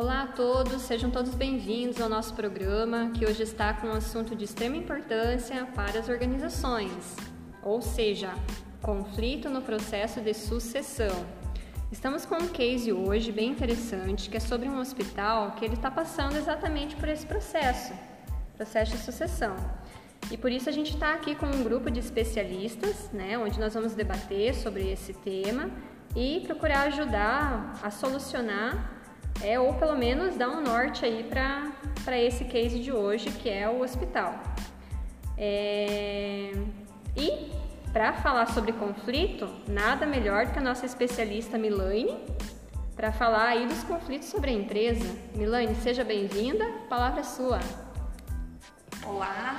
Olá a todos, sejam todos bem-vindos ao nosso programa, que hoje está com um assunto de extrema importância para as organizações, ou seja, conflito no processo de sucessão. Estamos com um case hoje bem interessante, que é sobre um hospital que ele está passando exatamente por esse processo, processo de sucessão. E por isso a gente está aqui com um grupo de especialistas, né, onde nós vamos debater sobre esse tema e procurar ajudar a solucionar é, ou pelo menos dar um norte aí para esse case de hoje, que é o hospital. É, e para falar sobre conflito, nada melhor que a nossa especialista Milane para falar aí dos conflitos sobre a empresa. Milane, seja bem-vinda, palavra é sua. Olá.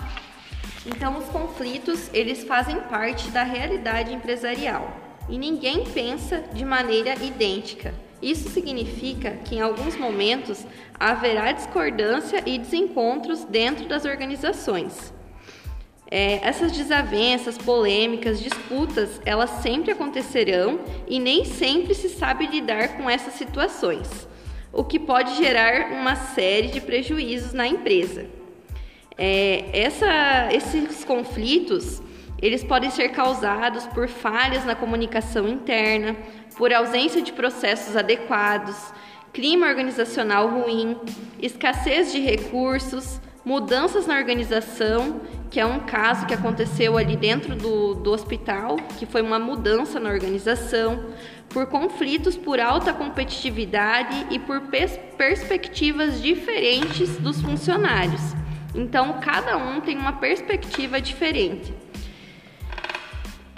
Então, os conflitos, eles fazem parte da realidade empresarial e ninguém pensa de maneira idêntica. Isso significa que em alguns momentos haverá discordância e desencontros dentro das organizações. É, essas desavenças, polêmicas, disputas, elas sempre acontecerão e nem sempre se sabe lidar com essas situações, o que pode gerar uma série de prejuízos na empresa. É, essa, esses conflitos eles podem ser causados por falhas na comunicação interna, por ausência de processos adequados, clima organizacional ruim, escassez de recursos, mudanças na organização, que é um caso que aconteceu ali dentro do, do hospital, que foi uma mudança na organização, por conflitos por alta competitividade e por pers perspectivas diferentes dos funcionários. Então, cada um tem uma perspectiva diferente.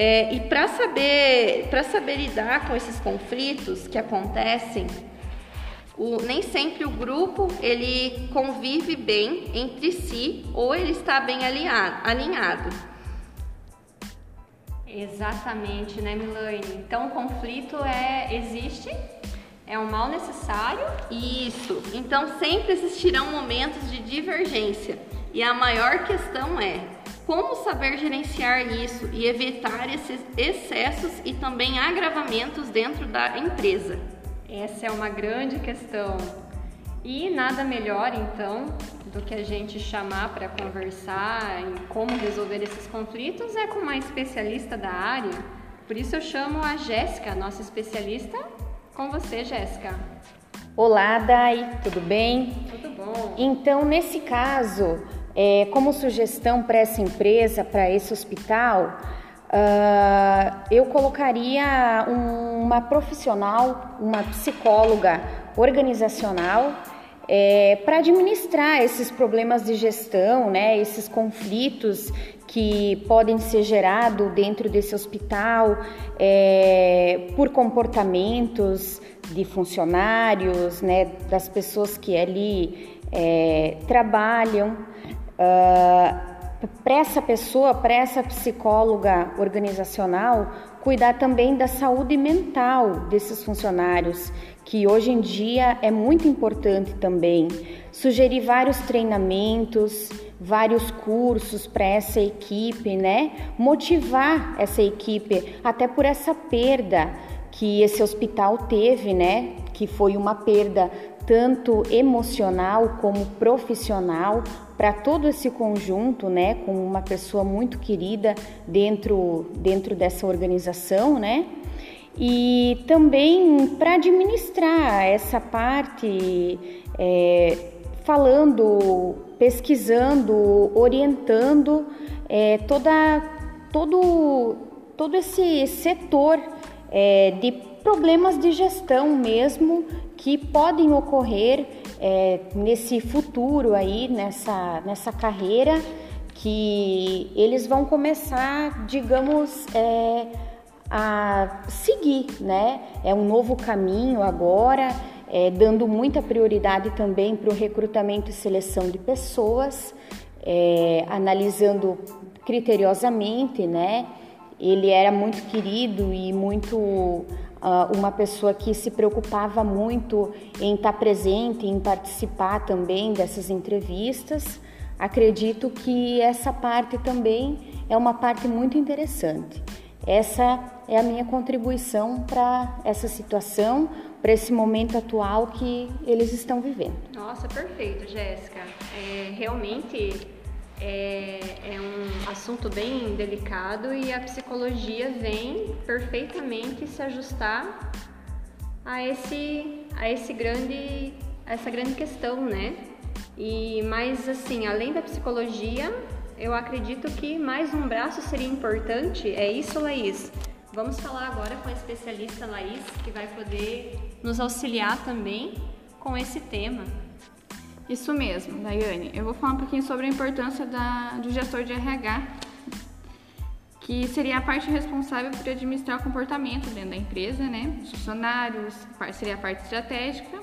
É, e para saber, saber lidar com esses conflitos que acontecem, o, nem sempre o grupo ele convive bem entre si ou ele está bem alinhado. alinhado. Exatamente, né, Milane? Então, o conflito é existe, é um mal necessário. Isso. Então, sempre existirão momentos de divergência. E a maior questão é como saber gerenciar isso e evitar esses excessos e também agravamentos dentro da empresa? Essa é uma grande questão. E nada melhor então do que a gente chamar para conversar em como resolver esses conflitos é com uma especialista da área. Por isso eu chamo a Jéssica, nossa especialista. Com você, Jéssica. Olá, Dai, tudo bem? Tudo bom. Então, nesse caso, é, como sugestão para essa empresa, para esse hospital, uh, eu colocaria um, uma profissional, uma psicóloga organizacional, é, para administrar esses problemas de gestão, né, esses conflitos que podem ser gerados dentro desse hospital é, por comportamentos de funcionários, né, das pessoas que ali é, trabalham. Ah, para essa pessoa, para essa psicóloga organizacional, cuidar também da saúde mental desses funcionários, que hoje em dia é muito importante também. Sugerir vários treinamentos, vários cursos para essa equipe, né? Motivar essa equipe, até por essa perda que esse hospital teve, né? Que foi uma perda tanto emocional como profissional para todo esse conjunto, né, com uma pessoa muito querida dentro dentro dessa organização, né? E também para administrar essa parte, é, falando, pesquisando, orientando é, toda, todo, todo esse setor é, de problemas de gestão mesmo que podem ocorrer é, nesse futuro aí, nessa, nessa carreira, que eles vão começar, digamos, é, a seguir, né? É um novo caminho agora, é, dando muita prioridade também para o recrutamento e seleção de pessoas, é, analisando criteriosamente, né? Ele era muito querido e muito uma pessoa que se preocupava muito em estar presente, em participar também dessas entrevistas. Acredito que essa parte também é uma parte muito interessante. Essa é a minha contribuição para essa situação, para esse momento atual que eles estão vivendo. Nossa, perfeito, Jéssica. É, realmente é, é, um assunto bem delicado e a psicologia vem perfeitamente se ajustar a esse, a esse grande, a essa grande questão, né? E mais assim, além da psicologia, eu acredito que mais um braço seria importante. É isso, Laís. Vamos falar agora com a especialista Laís, que vai poder nos auxiliar também com esse tema. Isso mesmo, Daiane. Eu vou falar um pouquinho sobre a importância da, do gestor de RH, que seria a parte responsável por administrar o comportamento dentro da empresa, né? Os funcionários, seria a parte estratégica,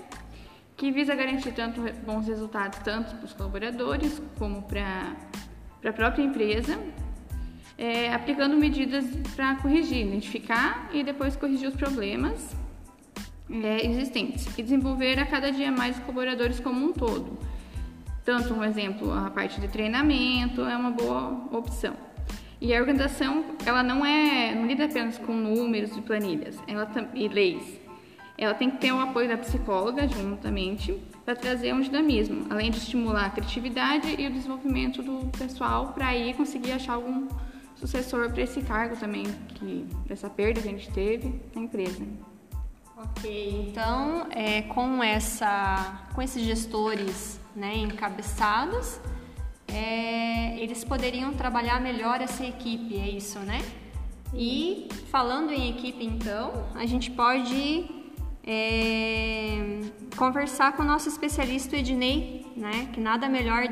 que visa garantir tanto bons resultados tanto para os colaboradores como para a própria empresa, é, aplicando medidas para corrigir, identificar e depois corrigir os problemas é, existentes e desenvolver a cada dia mais os colaboradores como um todo. Tanto, um exemplo, a parte de treinamento é uma boa opção. E a organização, ela não é, não lida apenas com números e planilhas, ela e leis. Ela tem que ter o apoio da psicóloga juntamente para trazer um dinamismo, além de estimular a criatividade e o desenvolvimento do pessoal para aí conseguir achar algum sucessor para esse cargo também, que dessa perda que a gente teve na empresa. Ok, então é, com, essa, com esses gestores né, encabeçados, é, eles poderiam trabalhar melhor essa equipe, é isso, né? E falando em equipe, então, a gente pode é, conversar com o nosso especialista Ednei, né? Que nada melhor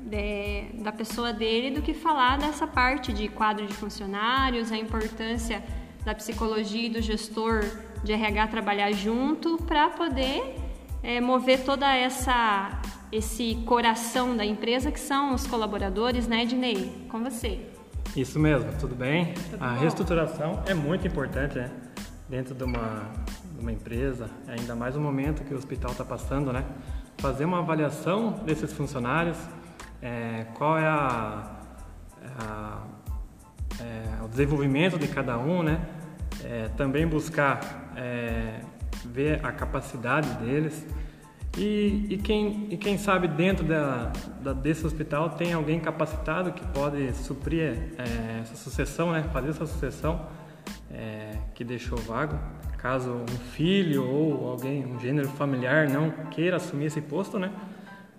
de, da pessoa dele do que falar dessa parte de quadro de funcionários, a importância da psicologia e do gestor de RH trabalhar junto para poder é, mover toda essa esse coração da empresa que são os colaboradores, né, Ednei? Com você. Isso mesmo, tudo bem? Tudo a bom. reestruturação é muito importante né? dentro de uma, de uma empresa, ainda mais no momento que o hospital está passando, né? Fazer uma avaliação desses funcionários, é, qual é, a, a é, o desenvolvimento de cada um, né? É, também buscar é, ver a capacidade deles e, e, quem, e quem sabe dentro da, da, desse hospital tem alguém capacitado que pode suprir é, essa sucessão, né? fazer essa sucessão é, que deixou vago. Caso um filho ou alguém, um gênero familiar não queira assumir esse posto, né?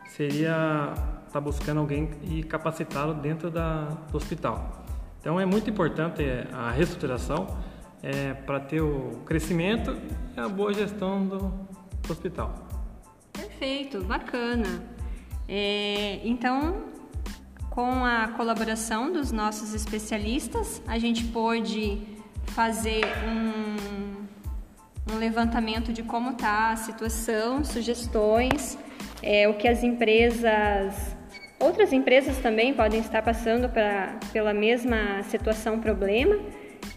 seria estar tá buscando alguém e capacitá-lo dentro da, do hospital. Então é muito importante a reestruturação é, para ter o crescimento e a boa gestão do, hospital. Perfeito, bacana. É, então, com a colaboração dos nossos especialistas, a gente pôde fazer um, um levantamento de como está a situação, sugestões, é, o que as empresas, outras empresas também podem estar passando pra, pela mesma situação, problema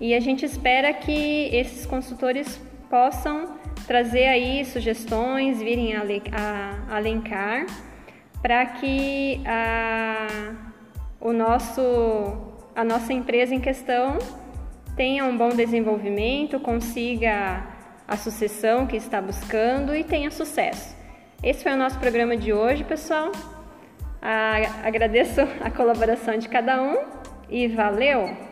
e a gente espera que esses consultores possam trazer aí sugestões, virem a, a, a elencar, para que a, o nosso, a nossa empresa em questão tenha um bom desenvolvimento, consiga a sucessão que está buscando e tenha sucesso. Esse foi o nosso programa de hoje, pessoal. agradeço a colaboração de cada um e valeu!